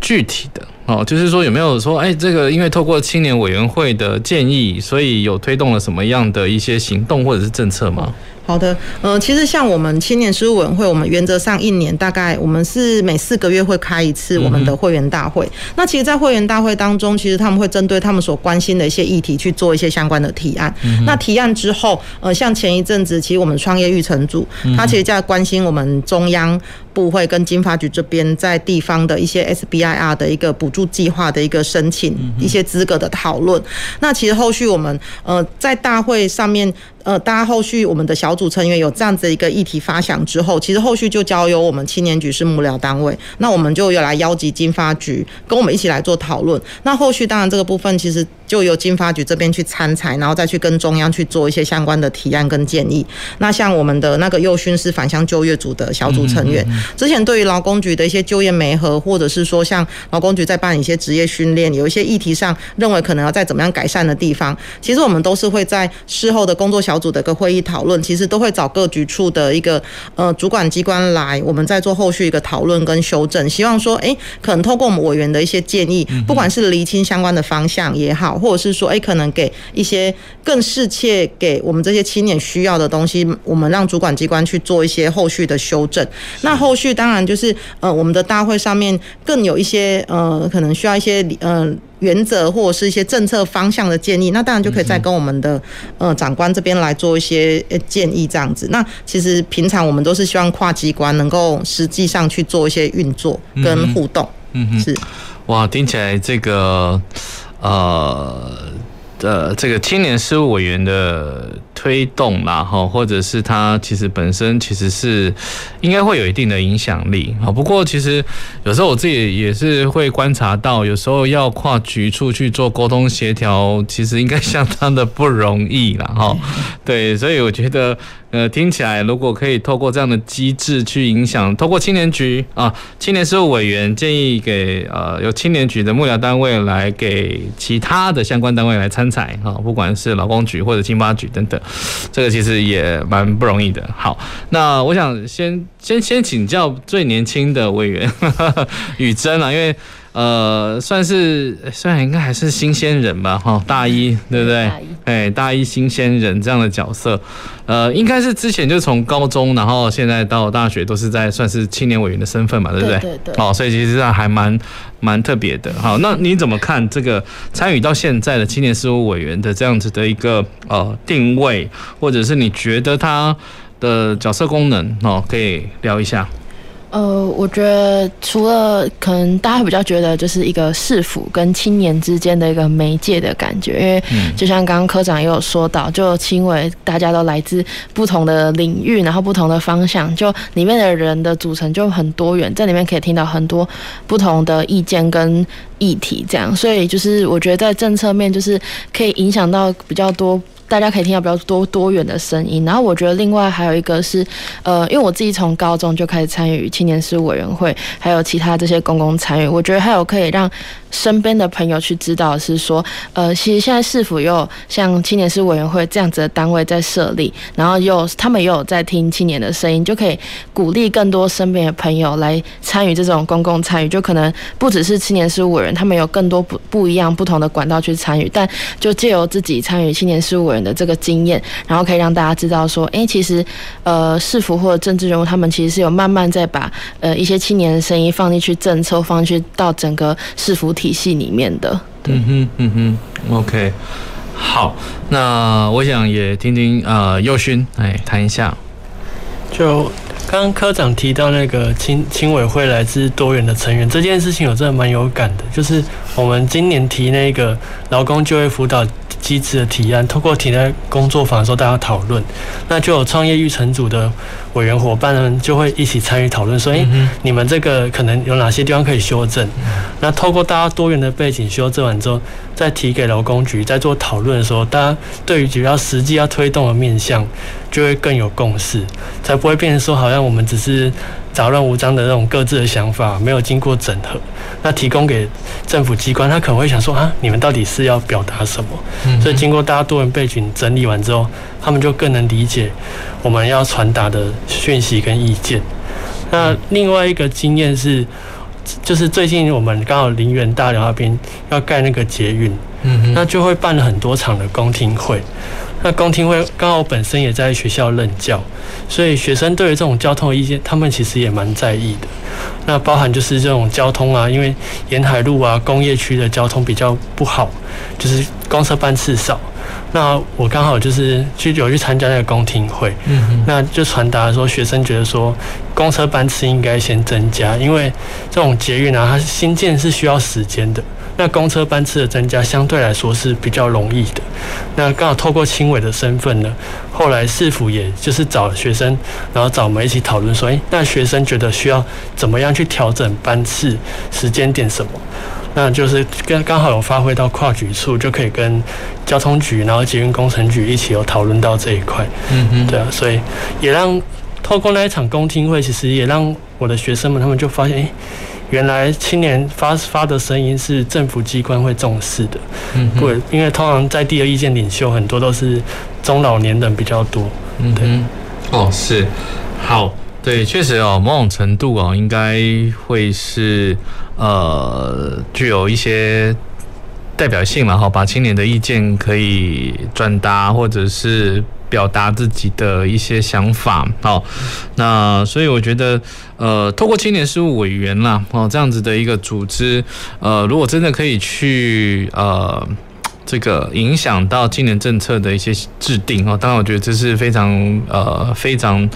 具体的哦，就是说有没有说，哎，这个因为透过青年委员会的建议，所以有推动了什么样的一些行动或者是政策吗？好的，呃，其实像我们青年事务委员会，我们原则上一年大概我们是每四个月会开一次我们的会员大会。嗯、那其实，在会员大会当中，其实他们会针对他们所关心的一些议题去做一些相关的提案。嗯、那提案之后，呃，像前一阵子，其实我们创业育成组，他其实在关心我们中央部会跟经发局这边在地方的一些 SBIR 的一个补助计划的一个申请，一些资格的讨论。那其实后续我们呃在大会上面。呃，大家后续我们的小组成员有这样子一个议题发想之后，其实后续就交由我们青年局是幕僚单位，那我们就有来邀集经发局跟我们一起来做讨论。那后续当然这个部分其实就由经发局这边去参采，然后再去跟中央去做一些相关的提案跟建议。那像我们的那个幼勋是返乡就业组的小组成员，之前对于劳工局的一些就业媒合，或者是说像劳工局在办一些职业训练，有一些议题上认为可能要再怎么样改善的地方，其实我们都是会在事后的工作小组的一个会议讨论，其实都会找各局处的一个呃主管机关来，我们再做后续一个讨论跟修正。希望说，哎，可能透过我们委员的一些建议，不管是厘清相关的方向也好，或者是说，哎，可能给一些更适切给我们这些青年需要的东西，我们让主管机关去做一些后续的修正。那后续当然就是呃，我们的大会上面更有一些呃，可能需要一些呃。原则或者是一些政策方向的建议，那当然就可以再跟我们的呃长官这边来做一些建议这样子。那其实平常我们都是希望跨机关能够实际上去做一些运作跟互动。嗯哼，是。哇，听起来这个呃。呃，这个青年事务委员的推动啦，哈，或者是他其实本身其实是应该会有一定的影响力啊。不过其实有时候我自己也是会观察到，有时候要跨局处去做沟通协调，其实应该相当的不容易啦。哈。(laughs) 对，所以我觉得。呃，听起来如果可以透过这样的机制去影响，透过青年局啊，青年事务委员建议给呃，由青年局的幕僚单位来给其他的相关单位来参采啊，不管是劳工局或者青发局等等，这个其实也蛮不容易的。好，那我想先先先请教最年轻的委员 (laughs) 语珍啊，因为。呃，算是虽然应该还是新鲜人吧，哈，大一对不对？哎，大一新鲜人这样的角色，呃，应该是之前就从高中，然后现在到大学都是在算是青年委员的身份嘛，对不对？对对。哦，所以其实上还蛮蛮特别的。好，那你怎么看这个参与到现在的青年事务委员的这样子的一个呃定位，或者是你觉得他的角色功能哦，可以聊一下。呃，我觉得除了可能大家比较觉得就是一个市府跟青年之间的一个媒介的感觉，因为就像刚刚科长也有说到，就青委大家都来自不同的领域，然后不同的方向，就里面的人的组成就很多元，在里面可以听到很多不同的意见跟议题，这样，所以就是我觉得在政策面就是可以影响到比较多。大家可以听到比较多多元的声音，然后我觉得另外还有一个是，呃，因为我自己从高中就开始参与青年事务委员会，还有其他这些公共参与，我觉得还有可以让身边的朋友去知道是说，呃，其实现在市府有像青年事务委员会这样子的单位在设立，然后又他们也有在听青年的声音，就可以鼓励更多身边的朋友来参与这种公共参与，就可能不只是青年事务委员，他们有更多不不一样不同的管道去参与，但就借由自己参与青年事务委员的这个经验，然后可以让大家知道说，哎，其实，呃，市府或者政治人物他们其实是有慢慢在把呃一些青年的声音放进去政策，放进去到整个市府体系里面的。对，嗯哼，嗯哼，OK，好，那我想也听听呃幼勋哎谈一下，就刚刚科长提到那个青青委会来自多元的成员这件事情，我真的蛮有感的，就是我们今年提那个劳工就业辅导。机制的提案，透过提案工作坊的时候大家讨论，那就有创业育成组的委员伙伴们就会一起参与讨论，说，哎、欸，你们这个可能有哪些地方可以修正？那透过大家多元的背景修正完之后，再提给劳工局，在做讨论的时候，大家对于比较实际要推动的面向，就会更有共识，才不会变成说好像我们只是。杂乱无章的那种各自的想法没有经过整合，那提供给政府机关，他可能会想说啊，你们到底是要表达什么？嗯、所以经过大家多元背景整理完之后，他们就更能理解我们要传达的讯息跟意见。那另外一个经验是，就是最近我们刚好林园大寮那边要盖那个捷运，嗯，那就会办了很多场的公听会。那公听会刚好本身也在学校任教，所以学生对于这种交通的意见，他们其实也蛮在意的。那包含就是这种交通啊，因为沿海路啊、工业区的交通比较不好，就是公车班次少。那我刚好就是去有去参加那个公听会，嗯，那就传达说学生觉得说公车班次应该先增加，因为这种捷运啊，它新建是需要时间的。那公车班次的增加相对来说是比较容易的。那刚好透过青委的身份呢，后来市府也就是找学生，然后找我们一起讨论说，诶，那学生觉得需要怎么样去调整班次时间点什么？那就是跟刚好有发挥到跨局处，就可以跟交通局，然后捷运工程局一起有讨论到这一块。嗯嗯，对啊，所以也让透过那一场公听会，其实也让我的学生们他们就发现，诶。原来青年发发的声音是政府机关会重视的，嗯，对，因为通常在地的意见领袖很多都是中老年人比较多，嗯，对，哦，是，好，对，确实哦，某种程度哦，应该会是呃，具有一些代表性嘛哈，把青年的意见可以转达或者是。表达自己的一些想法，好，那所以我觉得，呃，透过青年事务委员啦，哦，这样子的一个组织，呃，如果真的可以去，呃，这个影响到青年政策的一些制定哦，当然我觉得这是非常，呃，非常，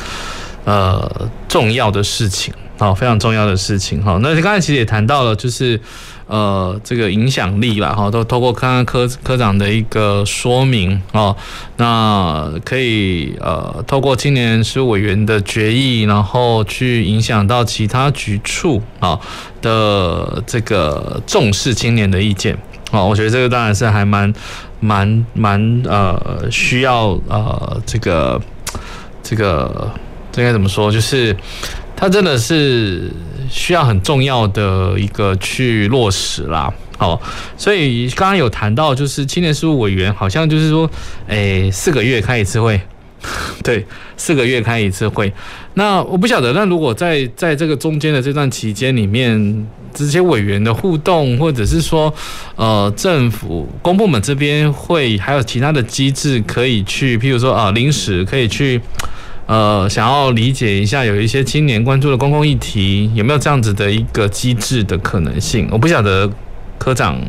呃，重要的事情，好，非常重要的事情，好，那刚才其实也谈到了，就是。呃，这个影响力吧，哈，都透过刚刚科科长的一个说明哦，那可以呃，透过青年事务委员的决议，然后去影响到其他局处啊的这个重视青年的意见，哦，我觉得这个当然是还蛮蛮蛮呃需要呃这个这个这该怎么说，就是。它真的是需要很重要的一个去落实啦，哦，所以刚刚有谈到，就是青年事务委员好像就是说，诶，四个月开一次会，(laughs) 对，四个月开一次会。那我不晓得，那如果在在这个中间的这段期间里面，这些委员的互动，或者是说，呃，政府公部门这边会还有其他的机制可以去，譬如说啊，临时可以去。呃，想要理解一下，有一些青年关注的公共议题，有没有这样子的一个机制的可能性？我不晓得科长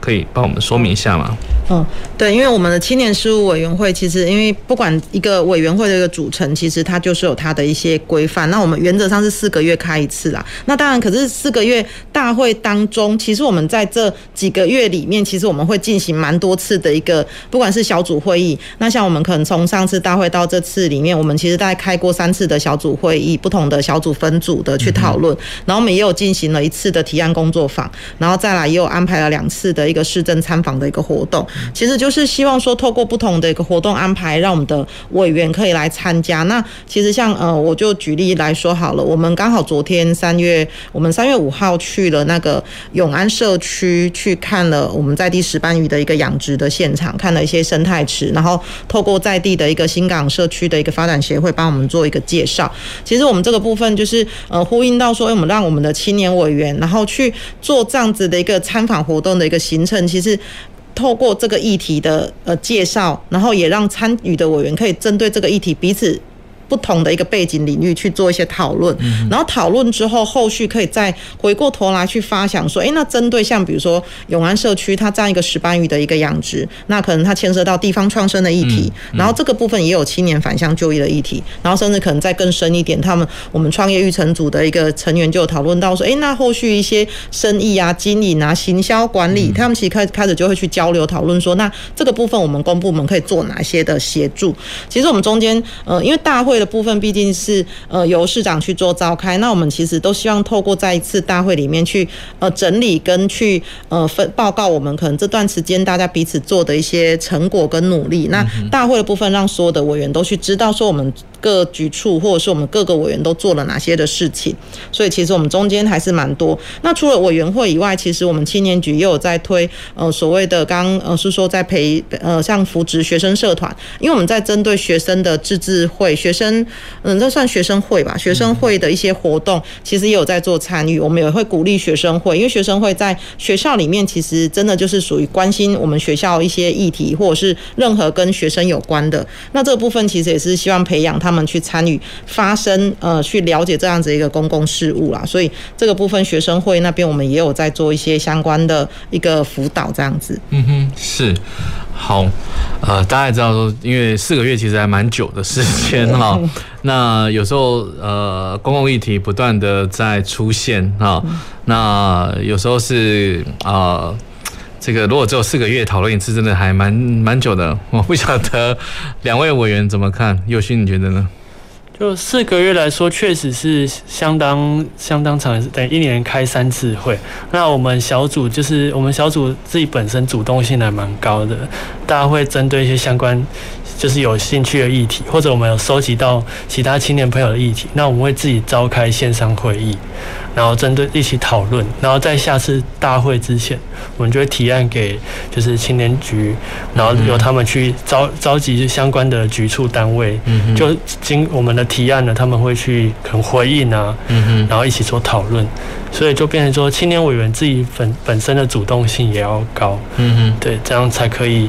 可以帮我们说明一下吗？嗯，对，因为我们的青年事务委员会，其实因为不管一个委员会的一个组成，其实它就是有它的一些规范。那我们原则上是四个月开一次啦。那当然，可是四个月大会当中，其实我们在这几个月里面，其实我们会进行蛮多次的一个，不管是小组会议。那像我们可能从上次大会到这次里面，我们其实大概开过三次的小组会议，不同的小组分组的去讨论。然后我们也有进行了一次的提案工作坊，然后再来也有安排了两次的一个市政参访的一个活动。其实就是希望说，透过不同的一个活动安排，让我们的委员可以来参加。那其实像呃，我就举例来说好了，我们刚好昨天三月，我们三月五号去了那个永安社区，去看了我们在地石斑鱼的一个养殖的现场，看了一些生态池，然后透过在地的一个新港社区的一个发展协会帮我们做一个介绍。其实我们这个部分就是呃，呼应到说，我们让我们的青年委员，然后去做这样子的一个参访活动的一个行程，其实。透过这个议题的呃介绍，然后也让参与的委员可以针对这个议题彼此不同的一个背景领域去做一些讨论，然后讨论之后，后续可以再回过头来去发想说，诶，那针对像比如说永安社区，它这样一个石斑鱼的一个养殖，那可能它牵涉到地方创生的议题，然后这个部分也有青年返乡就业的议题，然后甚至可能再更深一点，他们我们创业育成组的一个成员就有讨论到说，诶，那后续一些生意啊、经营啊、行销管理，他们其实开开始就会去交流讨论说，那这个部分我们公部门可以做哪些的协助？其实我们中间，呃，因为大会的部分毕竟是呃由市长去做召开，那我们其实都希望透过在一次大会里面去呃整理跟去呃分报告我们可能这段时间大家彼此做的一些成果跟努力。那大会的部分让所有的委员都去知道说我们各局处或者是我们各个委员都做了哪些的事情。所以其实我们中间还是蛮多。那除了委员会以外，其实我们青年局也有在推呃所谓的刚呃是说在培呃像扶植学生社团，因为我们在针对学生的自治会学生嗯这算学生会吧，学生会的一些活动，其实也有在做参与。我们也会鼓励学生会，因为学生会在学校里面其实真的就是属于关心我们学校一些议题，或者是任何跟学生有关的。那这部分其实也是希望培养他们去参与、发声，呃，去了解这样子一个公共事务啦。所以这个部分学生会那边我们也有在做一些相关的一个辅导，这样子。嗯哼，是。好，呃，大家也知道说，因为四个月其实还蛮久的时间哈。(laughs) 那有时候呃，公共议题不断的在出现哈。那有时候是啊、呃，这个如果只有四个月讨论一次，真的还蛮蛮久的。我不晓得两位委员怎么看，佑勋你觉得呢？就四个月来说，确实是相当相当长，等一年开三次会。那我们小组就是我们小组自己本身主动性还蛮高的，大家会针对一些相关。就是有兴趣的议题，或者我们有收集到其他青年朋友的议题，那我们会自己召开线上会议，然后针对一起讨论，然后在下次大会之前，我们就会提案给就是青年局，然后由他们去召召集相关的局处单位，就经我们的提案呢，他们会去可能回应啊，然后一起做讨论，所以就变成说青年委员自己本本身的主动性也要高，嗯嗯，对，这样才可以。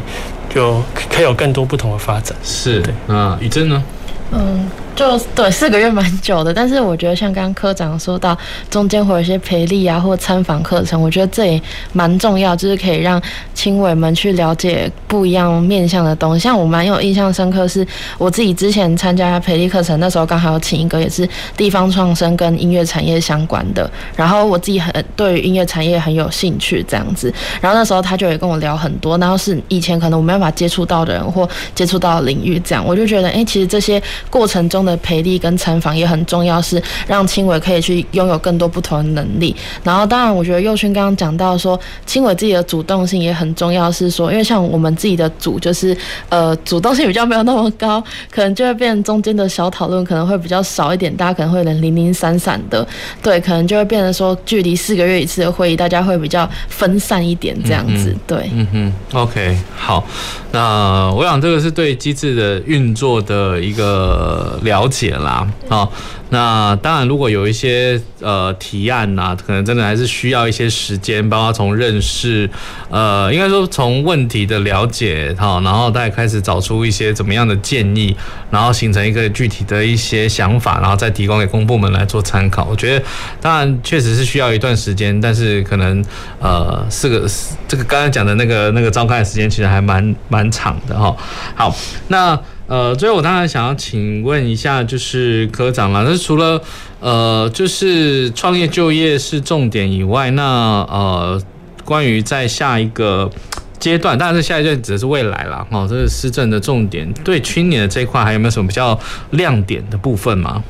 就可以有更多不同的发展。是，对，啊，宇正呢？嗯。就对，四个月蛮久的，但是我觉得像刚刚科长说到，中间会有一些培力啊，或参访课程，我觉得这也蛮重要，就是可以让青委们去了解不一样面向的东西。像我蛮有印象深刻，是我自己之前参加培力课程，那时候刚好有请一个也是地方创生跟音乐产业相关的，然后我自己很对于音乐产业很有兴趣这样子，然后那时候他就也跟我聊很多，然后是以前可能我没办法接触到的人或接触到的领域，这样我就觉得，哎、其实这些过程中。的培力跟参访也很重要，是让青伟可以去拥有更多不同的能力。然后，当然，我觉得佑勋刚刚讲到说，青伟自己的主动性也很重要，是说，因为像我们自己的组，就是呃，主动性比较没有那么高，可能就会变成中间的小讨论可能会比较少一点，大家可能会零零散散的，对，可能就会变成说，距离四个月一次的会议，大家会比较分散一点，这样子，嗯、对，嗯哼，OK，好，那我想这个是对机制的运作的一个。了解啦，好，那当然，如果有一些呃提案呐、啊，可能真的还是需要一些时间，包括从认识，呃，应该说从问题的了解，好，然后再开始找出一些怎么样的建议，然后形成一个具体的一些想法，然后再提供给公部门来做参考。我觉得，当然确实是需要一段时间，但是可能呃，四个这个刚才讲的那个那个召开的时间其实还蛮蛮长的哈。好，那。呃，最后我当然想要请问一下，就是科长了。那除了呃，就是创业就业是重点以外，那呃，关于在下一个阶段，当然是下一阶段指的是未来了，哦，这是施政的重点。对青年的这一块，还有没有什么比较亮点的部分吗？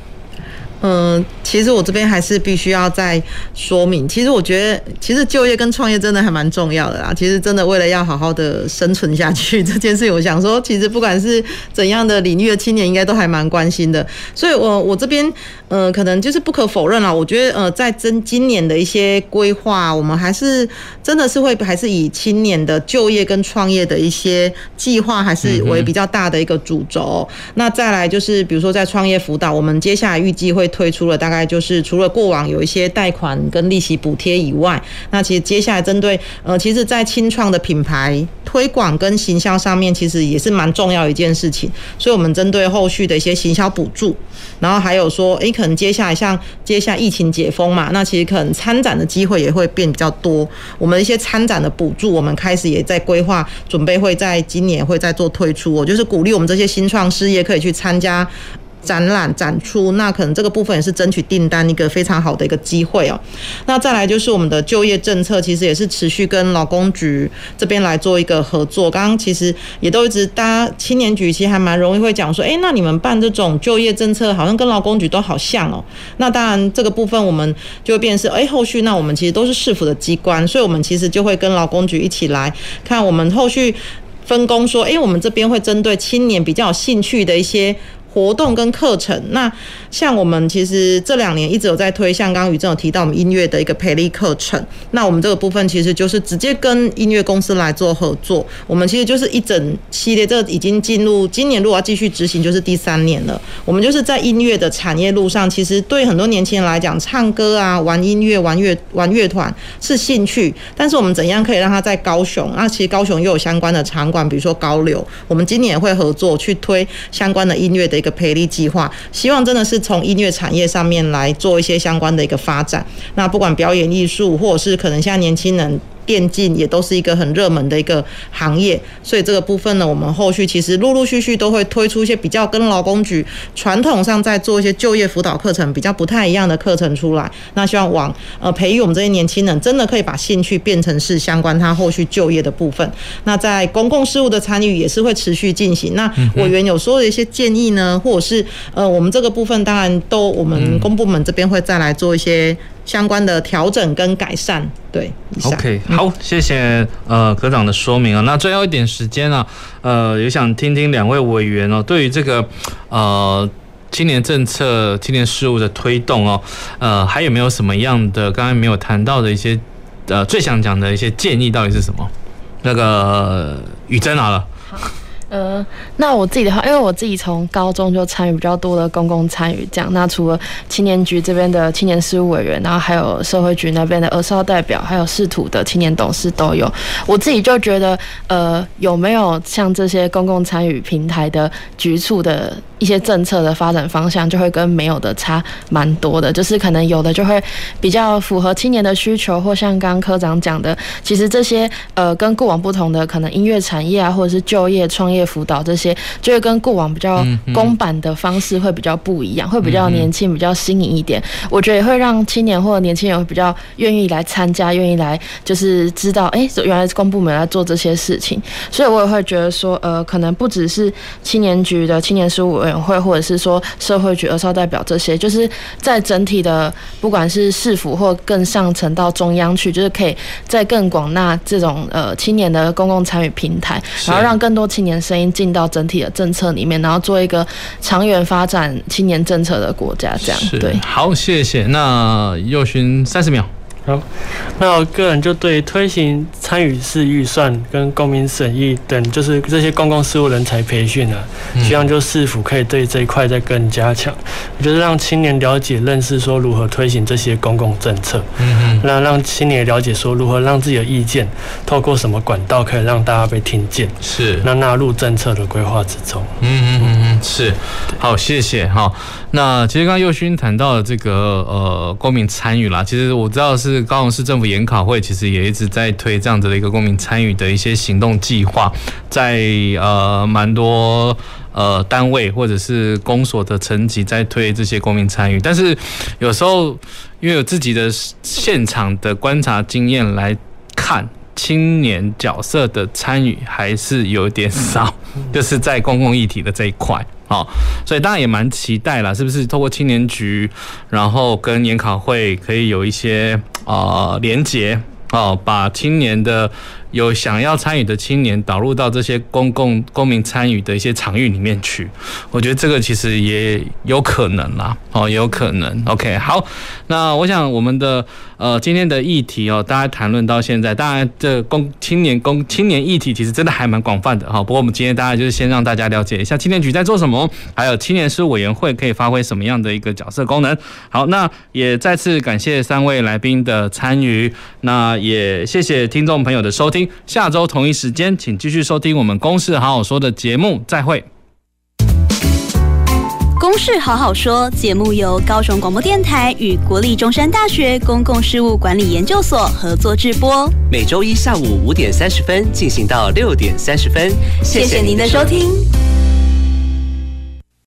嗯，其实我这边还是必须要再说明。其实我觉得，其实就业跟创业真的还蛮重要的啦。其实真的为了要好好的生存下去 (laughs) 这件事情，我想说，其实不管是怎样的领域的青年，应该都还蛮关心的。所以我我这边，呃，可能就是不可否认啦。我觉得，呃，在今今年的一些规划，我们还是真的是会还是以青年的就业跟创业的一些计划，还是为比较大的一个主轴。那再来就是，比如说在创业辅导，我们接下来预计会。推出了大概就是除了过往有一些贷款跟利息补贴以外，那其实接下来针对呃，其实，在清创的品牌推广跟行销上面，其实也是蛮重要一件事情。所以，我们针对后续的一些行销补助，然后还有说，诶，可能接下来像接下来疫情解封嘛，那其实可能参展的机会也会变比较多。我们一些参展的补助，我们开始也在规划，准备会在今年会再做推出。我就是鼓励我们这些新创事业可以去参加。展览展出，那可能这个部分也是争取订单一个非常好的一个机会哦。那再来就是我们的就业政策，其实也是持续跟劳工局这边来做一个合作。刚刚其实也都一直，大家青年局其实还蛮容易会讲说，诶，那你们办这种就业政策，好像跟劳工局都好像哦。那当然这个部分我们就会变是，诶，后续那我们其实都是市府的机关，所以我们其实就会跟劳工局一起来看我们后续分工，说，诶，我们这边会针对青年比较有兴趣的一些。活动跟课程，那像我们其实这两年一直有在推，像刚刚宇正有提到我们音乐的一个培力课程，那我们这个部分其实就是直接跟音乐公司来做合作，我们其实就是一整系列，这已经进入今年如果要继续执行，就是第三年了。我们就是在音乐的产业路上，其实对很多年轻人来讲，唱歌啊、玩音乐、玩乐、玩乐团是兴趣，但是我们怎样可以让他在高雄？那其实高雄又有相关的场馆，比如说高流，我们今年也会合作去推相关的音乐的。一个培力计划，希望真的是从音乐产业上面来做一些相关的一个发展。那不管表演艺术，或者是可能现在年轻人。电竞也都是一个很热门的一个行业，所以这个部分呢，我们后续其实陆陆续续都会推出一些比较跟劳工局传统上在做一些就业辅导课程比较不太一样的课程出来。那希望往呃培育我们这些年轻人，真的可以把兴趣变成是相关他后续就业的部分。那在公共事务的参与也是会持续进行。那委员有说的一些建议呢，或者是呃我们这个部分当然都我们公部门这边会再来做一些。相关的调整跟改善，对。OK，好，谢谢呃科长的说明啊。那最后一点时间啊，呃，也想听听两位委员哦，对于这个呃青年政策、青年事务的推动哦，呃，还有没有什么样的刚才没有谈到的一些呃最想讲的一些建议，到底是什么？那个宇珍好了。好。呃，那我自己的话，因为我自己从高中就参与比较多的公共参与，这样。那除了青年局这边的青年事务委员，然后还有社会局那边的儿少代表，还有视图的青年董事都有。我自己就觉得，呃，有没有像这些公共参与平台的局处的一些政策的发展方向，就会跟没有的差蛮多的。就是可能有的就会比较符合青年的需求，或像刚科长讲的，其实这些呃跟过往不同的，可能音乐产业啊，或者是就业创业。辅导这些就会跟过往比较公版的方式会比较不一样，会比较年轻、比较新颖一点。我觉得也会让青年或者年轻人比较愿意来参加，愿意来就是知道，哎，原来是公部门来做这些事情。所以我也会觉得说，呃，可能不只是青年局的青年事务委员会，或者是说社会局二少代表这些，就是在整体的不管是市府或更上层到中央去，就是可以在更广纳这种呃青年的公共参与平台，然后让更多青年。声音进到整体的政策里面，然后做一个长远发展青年政策的国家，这样对。好，谢谢。那右勋三十秒。好，那我个人就对推行参与式预算跟公民审议等，就是这些公共事务人才培训啊，希望就市府可以对这一块再更加强，就是让青年了解、认识说如何推行这些公共政策，嗯嗯，那让青年了解说如何让自己的意见透过什么管道可以让大家被听见，是，那纳入政策的规划之中，嗯嗯嗯嗯，是，好，谢谢，哈。那其实刚刚右勋谈到了这个呃公民参与啦，其实我知道是高雄市政府研考会其实也一直在推这样子的一个公民参与的一些行动计划，在呃蛮多呃单位或者是公所的层级在推这些公民参与，但是有时候因为有自己的现场的观察经验来看，青年角色的参与还是有点少，就是在公共议题的这一块。好，所以大家也蛮期待啦，是不是透过青年局，然后跟研考会可以有一些呃连结哦，把青年的有想要参与的青年导入到这些公共公民参与的一些场域里面去。我觉得这个其实也有可能啦，哦，也有可能。OK，好，那我想我们的呃今天的议题哦，大家谈论到现在，当然这公青年公青年议题其实真的还蛮广泛的哈。不过我们今天大概就是先让大家了解一下青年局在做什么，还有青年事务委员会可以发挥什么样的一个角色功能。好，那也再次感谢三位来宾的参与，那也谢谢听众朋友的收听。下周同一时间，请继续收听我们《公事好好说》的节目，再会。《公事好好说》节目由高雄广播电台与国立中山大学公共事务管理研究所合作制播，每周一下午五点三十分进行到六点三十分。谢谢您的收听。